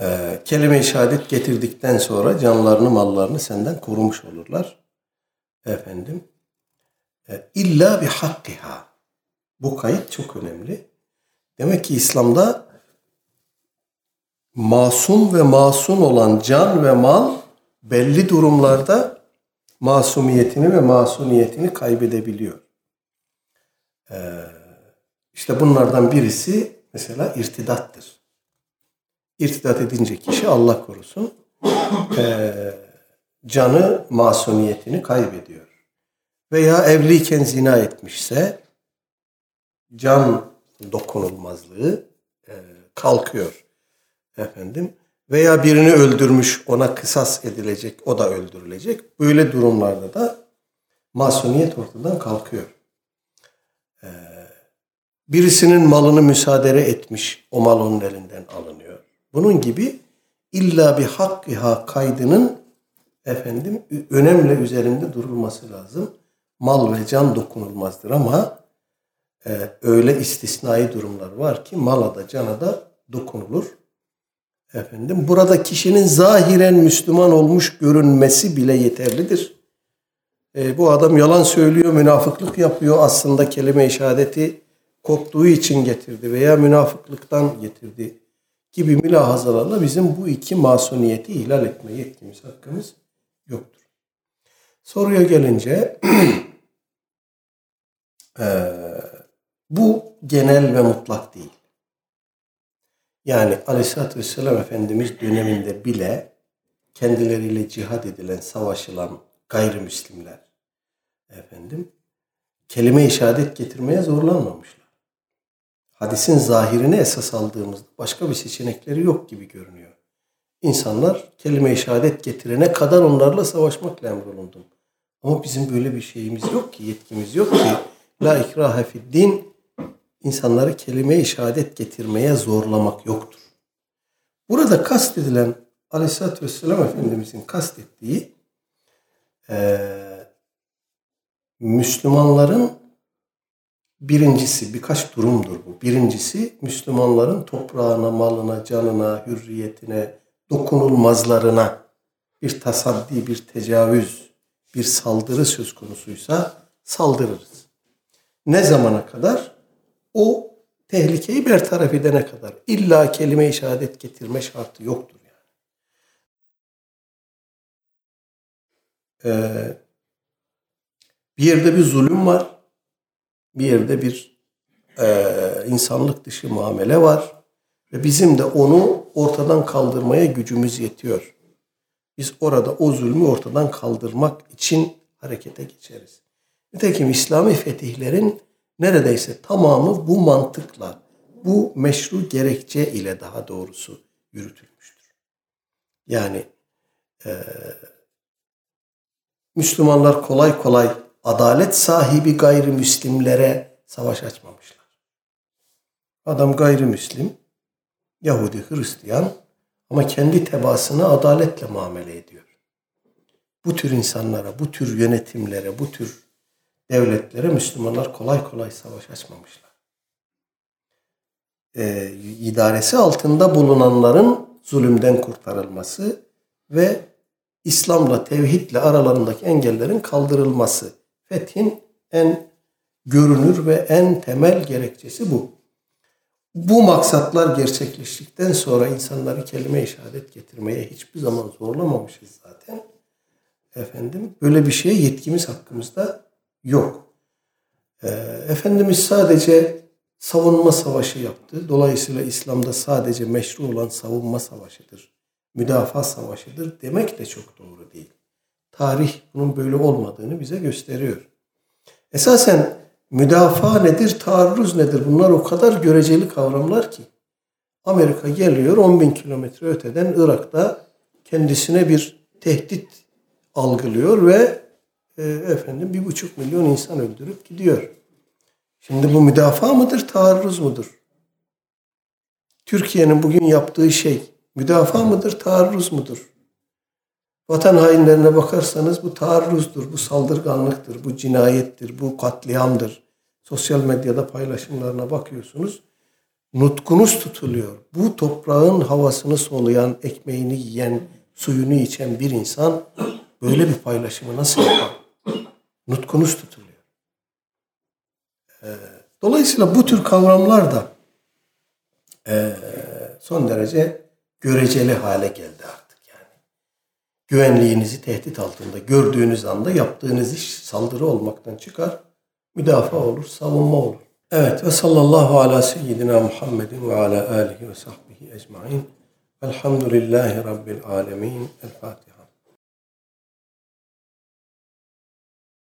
Ee, kelime-i şehadet getirdikten sonra canlarını mallarını senden korumuş olurlar. Efendim. E, illa bi hakkiha. Bu kayıt çok önemli. Demek ki İslam'da masum ve masum olan can ve mal belli durumlarda masumiyetini ve masuniyetini kaybedebiliyor. Ee, işte bunlardan birisi mesela irtidattır. İrtidat edince kişi Allah korusun e, canı masumiyetini kaybediyor. Veya evliyken zina etmişse can dokunulmazlığı e, kalkıyor efendim veya birini öldürmüş ona kısas edilecek o da öldürülecek. Böyle durumlarda da masumiyet ortadan kalkıyor. Ee, birisinin malını müsaade etmiş o mal onun elinden alınıyor. Bunun gibi illa bir hak iha kaydının efendim önemli üzerinde durulması lazım. Mal ve can dokunulmazdır ama e, öyle istisnai durumlar var ki mala da cana da dokunulur. Efendim burada kişinin zahiren Müslüman olmuş görünmesi bile yeterlidir. E, bu adam yalan söylüyor, münafıklık yapıyor. Aslında kelime-i şehadeti korktuğu için getirdi veya münafıklıktan getirdi gibi mülahazalarla bizim bu iki masumiyeti ihlal etme yetkimiz, hakkımız yoktur. Soruya gelince e, bu genel ve mutlak değil. Yani Aleyhisselatü Vesselam Efendimiz döneminde bile kendileriyle cihad edilen, savaşılan gayrimüslimler efendim kelime-i şehadet getirmeye zorlanmamışlar. Hadisin zahirini esas aldığımızda başka bir seçenekleri yok gibi görünüyor. İnsanlar kelime-i şehadet getirene kadar onlarla savaşmakla emrolundum. Ama bizim böyle bir şeyimiz yok ki, yetkimiz yok ki. La ikrahe fid din insanları kelime-i şehadet getirmeye zorlamak yoktur. Burada kastedilen Aleyhisselatü Vesselam Efendimizin kastettiği e, Müslümanların birincisi birkaç durumdur bu. Birincisi Müslümanların toprağına, malına, canına, hürriyetine, dokunulmazlarına bir tasaddi, bir tecavüz, bir saldırı söz konusuysa saldırırız. Ne zamana kadar? O tehlikeyi bertaraf edene kadar illa kelime-i şehadet getirme şartı yoktur yani. Ee, bir yerde bir zulüm var. Bir yerde bir e, insanlık dışı muamele var. Ve bizim de onu ortadan kaldırmaya gücümüz yetiyor. Biz orada o zulmü ortadan kaldırmak için harekete geçeriz. Nitekim İslami fetihlerin neredeyse tamamı bu mantıkla, bu meşru gerekçe ile daha doğrusu yürütülmüştür. Yani e, Müslümanlar kolay kolay adalet sahibi gayrimüslimlere savaş açmamışlar. Adam gayrimüslim, Yahudi, Hristiyan ama kendi tebaasına adaletle muamele ediyor. Bu tür insanlara, bu tür yönetimlere, bu tür devletlere Müslümanlar kolay kolay savaş açmamışlar. Ee, idaresi altında bulunanların zulümden kurtarılması ve İslam'la, tevhidle aralarındaki engellerin kaldırılması. Fethin en görünür ve en temel gerekçesi bu. Bu maksatlar gerçekleştikten sonra insanları kelime-i şehadet getirmeye hiçbir zaman zorlamamışız zaten. Efendim böyle bir şeye yetkimiz hakkımızda yok. Ee, Efendimiz sadece savunma savaşı yaptı. Dolayısıyla İslam'da sadece meşru olan savunma savaşıdır. Müdafaa savaşıdır demek de çok doğru değil. Tarih bunun böyle olmadığını bize gösteriyor. Esasen müdafaa nedir, taarruz nedir? Bunlar o kadar göreceli kavramlar ki. Amerika geliyor 10 bin kilometre öteden Irak'ta kendisine bir tehdit algılıyor ve e, efendim bir buçuk milyon insan öldürüp gidiyor. Şimdi bu müdafaa mıdır, taarruz mudur? Türkiye'nin bugün yaptığı şey müdafaa mıdır, taarruz mudur? Vatan hainlerine bakarsanız bu taarruzdur, bu saldırganlıktır, bu cinayettir, bu katliamdır. Sosyal medyada paylaşımlarına bakıyorsunuz. Nutkunuz tutuluyor. Bu toprağın havasını soluyan, ekmeğini yiyen, suyunu içen bir insan böyle bir paylaşımı nasıl yapar? Nutkunuz tutuluyor. Ee, dolayısıyla bu tür kavramlar da e, son derece göreceli hale geldi artık yani. Güvenliğinizi tehdit altında gördüğünüz anda yaptığınız iş saldırı olmaktan çıkar, müdafaa olur, savunma olur. Evet ve sallallahu ala seyyidina Muhammedin ve ala alihi ve sahbihi ecmain. Elhamdülillahi Rabbil alemin. El Fatiha.